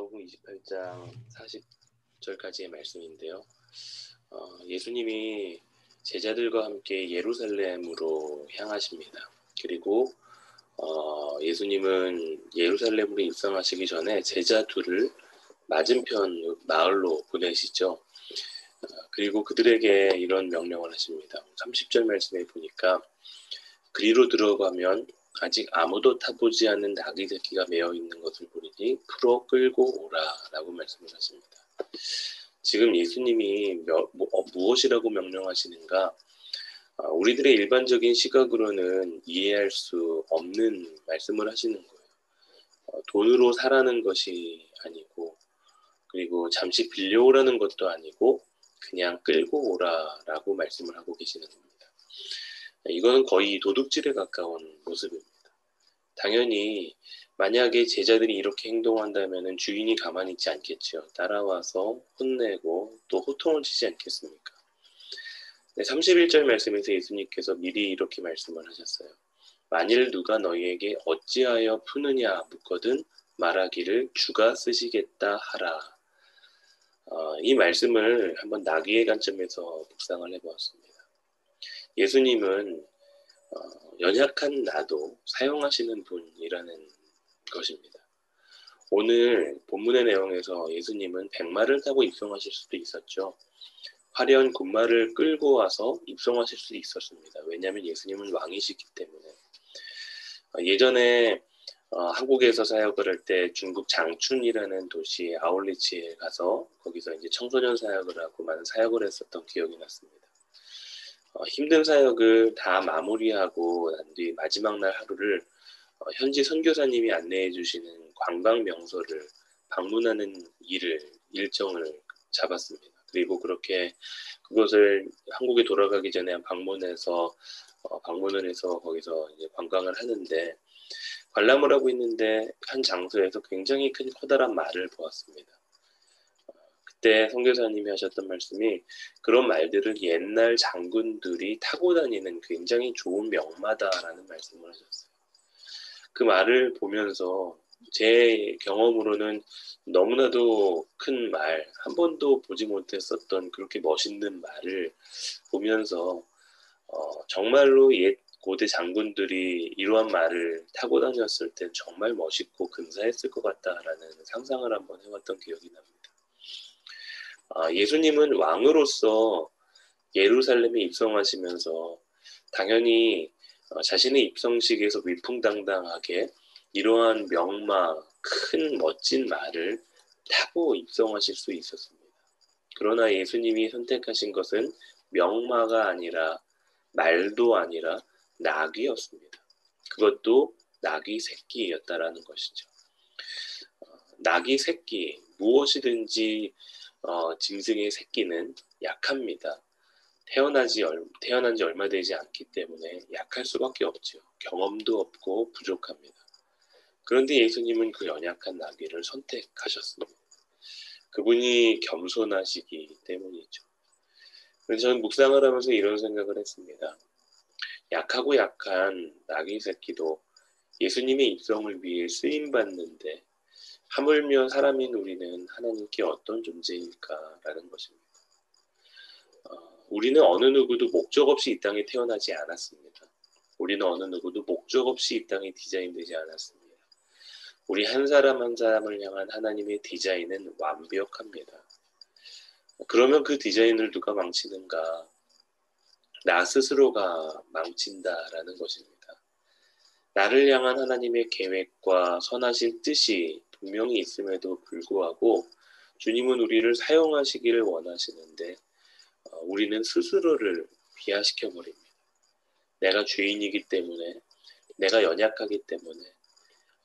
마가복음 28장 40절까지의 말씀인데요. 어, 예수님이 제자들과 함께 예루살렘으로 향하십니다. 그리고 어, 예수님은 예루살렘으로 입성하시기 전에 제자 둘을 맞은편 마을로 보내시죠. 어, 그리고 그들에게 이런 명령을 하십니다. 30절 말씀에 보니까 그리로 들어가면 아직 아무도 타보지 않는 나귀 새끼가 매어 있는 것을 보리니 풀어 끌고 오라라고 말씀을 하십니다. 지금 예수님이 몇, 뭐, 어, 무엇이라고 명령하시는가? 어, 우리들의 일반적인 시각으로는 이해할 수 없는 말씀을 하시는 거예요. 어, 돈으로 사라는 것이 아니고, 그리고 잠시 빌려오라는 것도 아니고, 그냥 끌고 오라라고 말씀을 하고 계시는 겁니다. 이거는 거의 도둑질에 가까운 모습입니다. 당연히 만약에 제자들이 이렇게 행동한다면 주인이 가만히 있지 않겠죠. 따라와서 혼내고 또 호통을 치지 않겠습니까? 네, 31절 말씀에서 예수님께서 미리 이렇게 말씀을 하셨어요. 만일 누가 너희에게 어찌하여 푸느냐 묻거든 말하기를 주가 쓰시겠다 하라. 어, 이 말씀을 한번 나귀의 관점에서 묵상을 해보았습니다. 예수님은 어, 연약한 나도 사용하시는 분이라는 것입니다. 오늘 본문의 내용에서 예수님은 백마를 타고 입성하실 수도 있었죠. 화려한 군마를 끌고 와서 입성하실 수도 있었습니다. 왜냐하면 예수님은 왕이시기 때문에. 어, 예전에 어, 한국에서 사역을 할 때 중국 장춘이라는 도시 아울리치에 가서 거기서 이제 청소년 사역을 하고 많은 사역을 했었던 기억이 났습니다. 어, 힘든 사역을 다 마무리하고 난 뒤 마지막 날 하루를 어, 현지 선교사님이 안내해 주시는 관광 명소를 방문하는 일을 일정을 잡았습니다. 그리고 그렇게 그것을 한국에 돌아가기 전에 방문해서 어, 방문을 해서 거기서 이제 관광을 하는데 관람을 하고 있는데 한 장소에서 굉장히 큰 커다란 말을 보았습니다. 그때 선교사님이 하셨던 말씀이 그런 말들을 옛날 장군들이 타고 다니는 굉장히 좋은 명마다라는 말씀을 하셨어요. 그 말을 보면서 제 경험으로는 너무나도 큰 말, 한 번도 보지 못했었던 그렇게 멋있는 말을 보면서 어, 정말로 옛 고대 장군들이 이러한 말을 타고 다녔을 땐 정말 멋있고 근사했을 것 같다라는 상상을 한번 해왔던 기억이 납니다. 아, 예수님은 왕으로서 예루살렘에 입성하시면서 당연히 어, 자신의 입성식에서 위풍당당하게 이러한 명마, 큰 멋진 말을 타고 입성하실 수 있었습니다. 그러나 예수님이 선택하신 것은 명마가 아니라 말도 아니라 낙이었습니다. 그것도 낙이 새끼였다라는 것이죠. 어, 낙이 새끼 무엇이든지 어, 짐승의 새끼는 약합니다. 태어나지 태어난 지 얼마 되지 않기 때문에 약할 수밖에 없죠. 경험도 없고 부족합니다. 그런데 예수님은 그 연약한 나귀를 선택하셨습니다. 그분이 겸손하시기 때문이죠. 그래서 저는 묵상을 하면서 이런 생각을 했습니다. 약하고 약한 나귀 새끼도 예수님의 입성을 위해 쓰임 받는데 하물며 사람인 우리는 하나님께 어떤 존재일까라는 것입니다. 어, 우리는 어느 누구도 목적 없이 이 땅에 태어나지 않았습니다. 우리는 어느 누구도 목적 없이 이 땅에 디자인되지 않았습니다. 우리 한 사람 한 사람을 향한 하나님의 디자인은 완벽합니다. 그러면 그 디자인을 누가 망치는가? 나 스스로가 망친다라는 것입니다. 나를 향한 하나님의 계획과 선하신 뜻이 분명히 있음에도 불구하고 주님은 우리를 사용하시기를 원하시는데 어, 우리는 스스로를 비하시켜 버립니다. 내가 죄인이기 때문에 내가 연약하기 때문에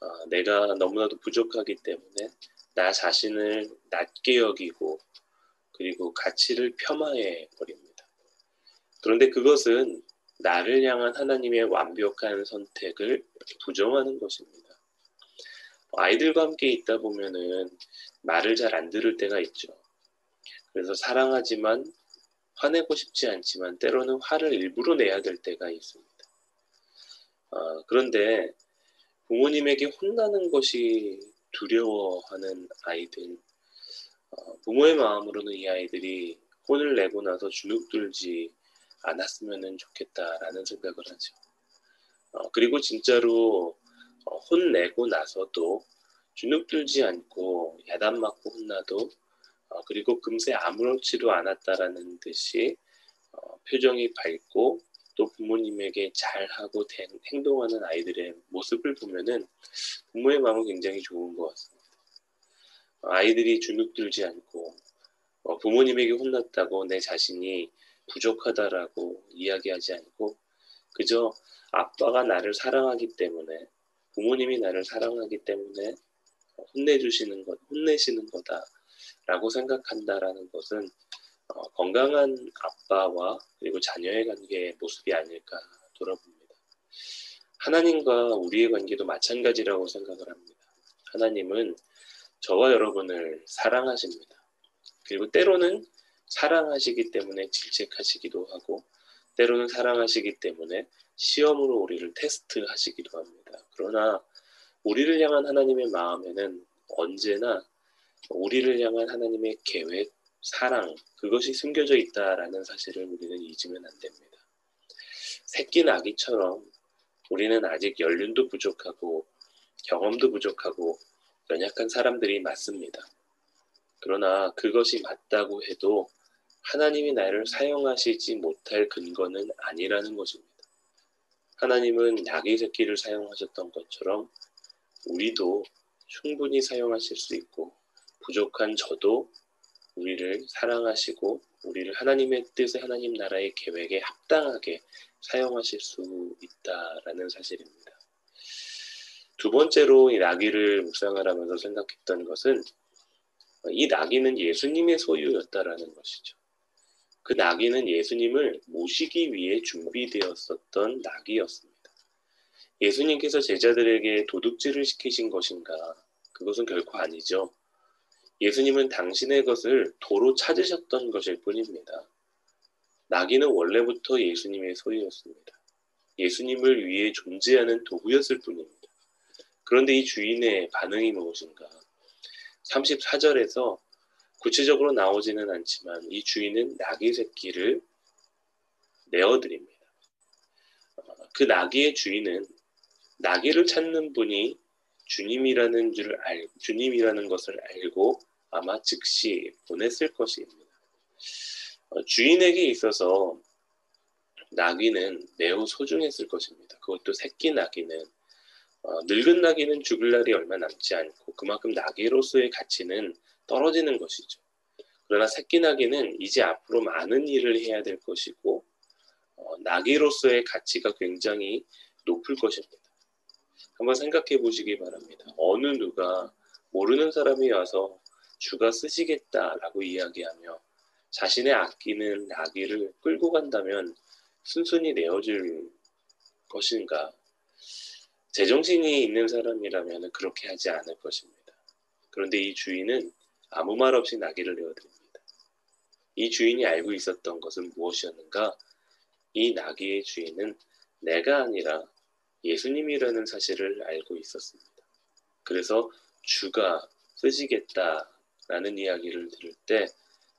어, 내가 너무나도 부족하기 때문에 나 자신을 낮게 여기고 그리고 가치를 폄하해 버립니다. 그런데 그것은 나를 향한 하나님의 완벽한 선택을 부정하는 것입니다. 아이들과 함께 있다 보면은 말을 잘 안 들을 때가 있죠. 그래서 사랑하지만 화내고 싶지 않지만 때로는 화를 일부러 내야 될 때가 있습니다. 어, 그런데 부모님에게 혼나는 것이 두려워하는 아이들, 어, 부모의 마음으로는 이 아이들이 혼을 내고 나서 주눅들지 않았으면 좋겠다라는 생각을 하죠. 어, 그리고 진짜로 어, 혼내고 나서도 주눅들지 않고 야단 맞고 혼나도 어, 그리고 금세 아무렇지도 않았다라는 듯이 어, 표정이 밝고 또 부모님에게 잘하고 된, 행동하는 아이들의 모습을 보면은 부모의 마음은 굉장히 좋은 것 같습니다. 어, 아이들이 주눅들지 않고 어, 부모님에게 혼났다고 내 자신이 부족하다라고 이야기하지 않고 그저 아빠가 나를 사랑하기 때문에 부모님이 나를 사랑하기 때문에 혼내주시는 것, 혼내시는 거다라고 생각한다라는 것은 어, 건강한 아빠와 그리고 자녀의 관계의 모습이 아닐까 돌아봅니다. 하나님과 우리의 관계도 마찬가지라고 생각을 합니다. 하나님은 저와 여러분을 사랑하십니다. 그리고 때로는 사랑하시기 때문에 질책하시기도 하고 때로는 사랑하시기 때문에 시험으로 우리를 테스트하시기도 합니다. 그러나 우리를 향한 하나님의 마음에는 언제나 우리를 향한 하나님의 계획, 사랑 그것이 숨겨져 있다라는 사실을 우리는 잊으면 안 됩니다. 새끼 나기처럼 우리는 아직 연륜도 부족하고 경험도 부족하고 연약한 사람들이 맞습니다. 그러나 그것이 맞다고 해도 하나님이 나를 사용하시지 못할 근거는 아니라는 것입니다. 하나님은 야기 새끼를 사용하셨던 것처럼 우리도 충분히 사용하실 수 있고 부족한 저도 우리를 사랑하시고 우리를 하나님의 뜻의 하나님 나라의 계획에 합당하게 사용하실 수 있다라는 사실입니다. 두 번째로 이 나귀를 묵상을 하면서 생각했던 것은 이 나귀는 예수님의 소유였다라는 것이죠. 그 나귀는 예수님을 모시기 위해 준비되었었던 나귀였습니다. 예수님께서 제자들에게 도둑질을 시키신 것인가? 그것은 결코 아니죠. 예수님은 당신의 것을 도로 찾으셨던 것일 뿐입니다. 나귀는 원래부터 예수님의 소유였습니다. 예수님을 위해 존재하는 도구였을 뿐입니다. 그런데 이 주인의 반응이 무엇인가? 34절에서 구체적으로 나오지는 않지만 이 주인은 나귀 새끼를 내어드립니다. 그 나귀의 주인은 나귀를 찾는 분이 주님이라는 줄 알, 주님이라는 것을 알고 아마 즉시 보냈을 것입니다. 어, 주인에게 있어서 나귀는 매우 소중했을 것입니다. 그것도 새끼 나귀는 어, 늙은 나귀는 죽을 날이 얼마 남지 않고 그만큼 나귀로서의 가치는 떨어지는 것이죠. 그러나 새끼 나귀는 이제 앞으로 많은 일을 해야 될 것이고 어, 나귀로서의 가치가 굉장히 높을 것입니다. 한번 생각해 보시기 바랍니다. 어느 누가 모르는 사람이 와서 주가 쓰시겠다라고 이야기하며 자신의 아끼는 나귀를 끌고 간다면 순순히 내어줄 것인가? 제정신이 있는 사람이라면 그렇게 하지 않을 것입니다. 그런데 이 주인은 아무 말 없이 나귀를 내어드립니다. 이 주인이 알고 있었던 것은 무엇이었는가? 이 나귀의 주인은 내가 아니라 예수님이라는 사실을 알고 있었습니다. 그래서 주가 쓰시겠다라는 이야기를 들을 때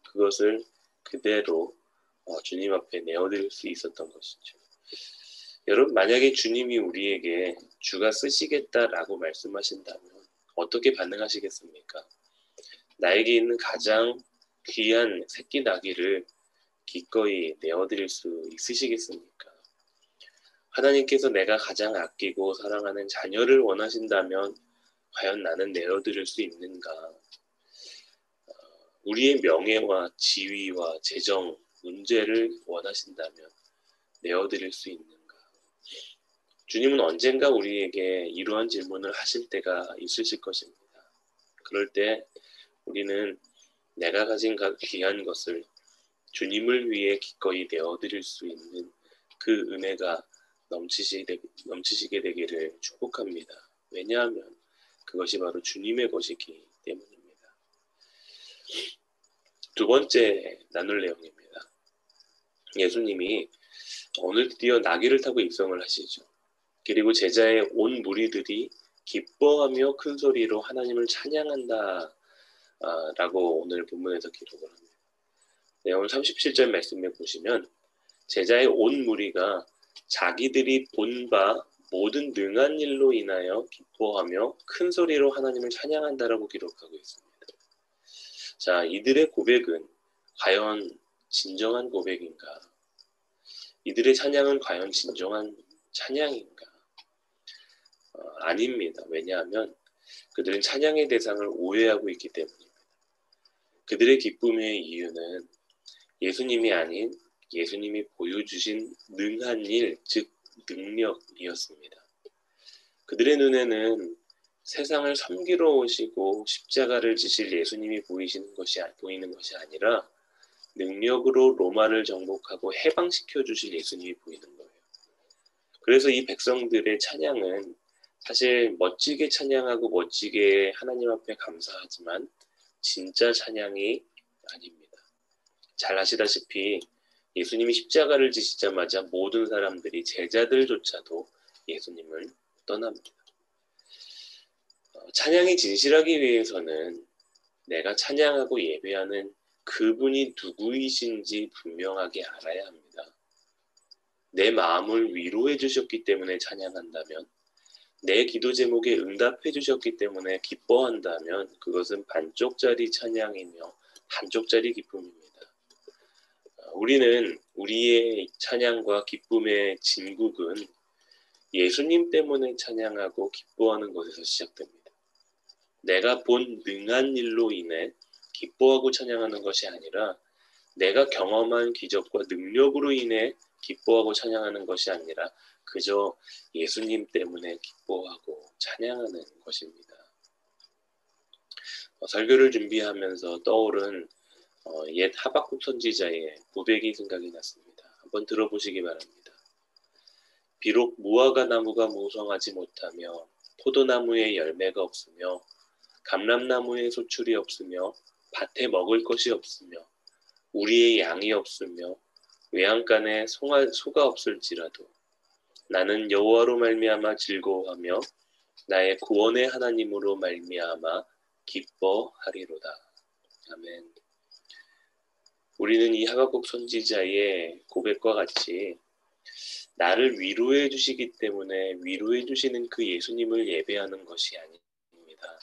그것을 그대로 어, 주님 앞에 내어드릴 수 있었던 것이죠. 여러분 만약에 주님이 우리에게 주가 쓰시겠다라고 말씀하신다면 어떻게 반응하시겠습니까? 나에게 있는 가장 귀한 새끼 나귀를 기꺼이 내어드릴 수 있으시겠습니까? 하나님께서 내가 가장 아끼고 사랑하는 자녀를 원하신다면 과연 나는 내어드릴 수 있는가? 어, 우리의 명예와 지위와 재정 문제를 원하신다면 내어드릴 수 있는가? 주님은 언젠가 우리에게 이러한 질문을 하실 때가 있으실 것입니다. 그럴 때 우리는 내가 가진 귀한 것을 주님을 위해 기꺼이 내어드릴 수 있는 그 은혜가 넘치시게, 넘치시게 되기를 축복합니다. 왜냐하면 그것이 바로 주님의 것이기 때문입니다. 두 번째 나눌 내용입니다. 예수님이 오늘 드디어 나귀를 타고 입성을 하시죠. 그리고 제자의 온 무리들이 기뻐하며 큰 소리로 하나님을 찬양한다 아, 라고 오늘 본문에서 기록을 합니다. 네, 오늘 37절 말씀에 보시면 제자의 온 무리가 자기들이 본 바 모든 능한 일로 인하여 기뻐하며 큰 소리로 하나님을 찬양한다라고 기록하고 있습니다. 자, 이들의 고백은 과연 진정한 고백인가? 이들의 찬양은 과연 진정한 찬양인가? 어, 아닙니다. 왜냐하면 그들은 찬양의 대상을 오해하고 있기 때문입니다. 그들의 기쁨의 이유는 예수님이 아닌 예수님이 보여주신 능한 일, 즉 능력이었습니다. 그들의 눈에는 세상을 섬기러 오시고 십자가를 지실 예수님이 보이시는 것이 보이는 것이 아니라 능력으로 로마를 정복하고 해방시켜 주실 예수님이 보이는 거예요. 그래서 이 백성들의 찬양은 사실 멋지게 찬양하고 멋지게 하나님 앞에 감사하지만 진짜 찬양이 아닙니다. 잘 아시다시피 예수님이 십자가를 지시자마자 모든 사람들이 제자들조차도 예수님을 떠납니다. 어, 찬양이 진실하기 위해서는 내가 찬양하고 예배하는 그분이 누구이신지 분명하게 알아야 합니다. 내 마음을 위로해 주셨기 때문에 찬양한다면 내 기도 제목에 응답해 주셨기 때문에 기뻐한다면 그것은 반쪽짜리 찬양이며 반쪽짜리 기쁨입니다. 우리는 우리의 찬양과 기쁨의 진국은 예수님 때문에 찬양하고 기뻐하는 것에서 시작됩니다. 내가 본 능한 일로 인해 기뻐하고 찬양하는 것이 아니라 내가 경험한 기적과 능력으로 인해 기뻐하고 찬양하는 것이 아니라 그저 예수님 때문에 기뻐하고 찬양하는 것입니다. 어, 설교를 준비하면서 떠오른 어, 옛 하박국 선지자의 고백이 생각이 났습니다. 한번 들어보시기 바랍니다. 비록 무화과 나무가 무성하지 못하며 포도나무에 열매가 없으며 감람나무에 소출이 없으며 밭에 먹을 것이 없으며 우리의 양이 없으며 외양간에 소가 없을지라도 나는 여호와로 말미암아 즐거워하며 나의 구원의 하나님으로 말미암아 기뻐하리로다. 아멘. 우리는 이 하박국 선지자의 고백과 같이 나를 위로해 주시기 때문에 위로해 주시는 그 예수님을 예배하는 것이 아닙니다.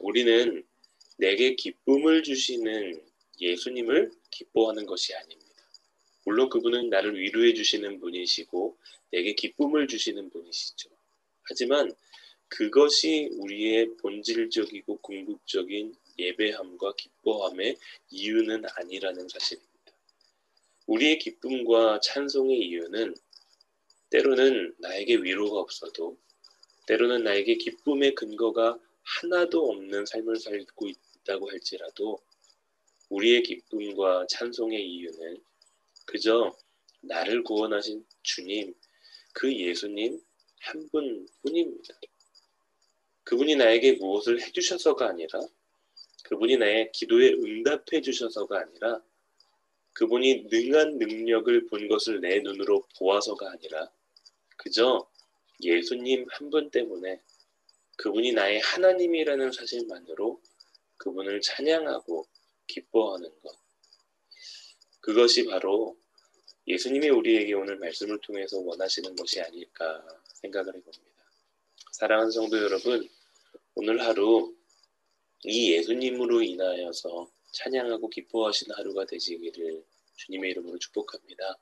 우리는 내게 기쁨을 주시는 예수님을 기뻐하는 것이 아닙니다. 물론 그분은 나를 위로해 주시는 분이시고 내게 기쁨을 주시는 분이시죠. 하지만 그것이 우리의 본질적이고 궁극적인 예배함과 기뻐함의 이유는 아니라는 사실입니다. 우리의 기쁨과 찬송의 이유는 때로는 나에게 위로가 없어도 때로는 나에게 기쁨의 근거가 하나도 없는 삶을 살고 있다고 할지라도 우리의 기쁨과 찬송의 이유는 그저 나를 구원하신 주님, 그 예수님 한 분 뿐입니다. 그분이 나에게 무엇을 해주셔서가 아니라 그분이 나의 기도에 응답해 주셔서가 아니라 그분이 능한 능력을 본 것을 내 눈으로 보아서가 아니라 그저 예수님 한 분 때문에 그분이 나의 하나님이라는 사실만으로 그분을 찬양하고 기뻐하는 것. 그것이 바로 예수님이 우리에게 오늘 말씀을 통해서 원하시는 것이 아닐까 생각을 해봅니다. 사랑하는 성도 여러분, 오늘 하루 이 예수님으로 인하여서 찬양하고 기뻐하시는 하루가 되시기를 주님의 이름으로 축복합니다.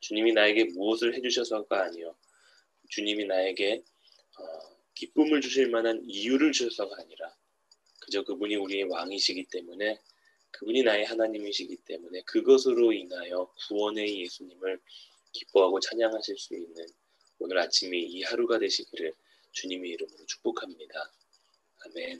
주님이 나에게 무엇을 해주셔서가 아니요. 주님이 나에게 어, 기쁨을 주실 만한 이유를 주셔서가 아니라 그저 그분이 우리의 왕이시기 때문에 그분이 나의 하나님이시기 때문에 그것으로 인하여 구원의 예수님을 기뻐하고 찬양하실 수 있는 오늘 아침이 이 하루가 되시기를 주님의 이름으로 축복합니다. 아멘.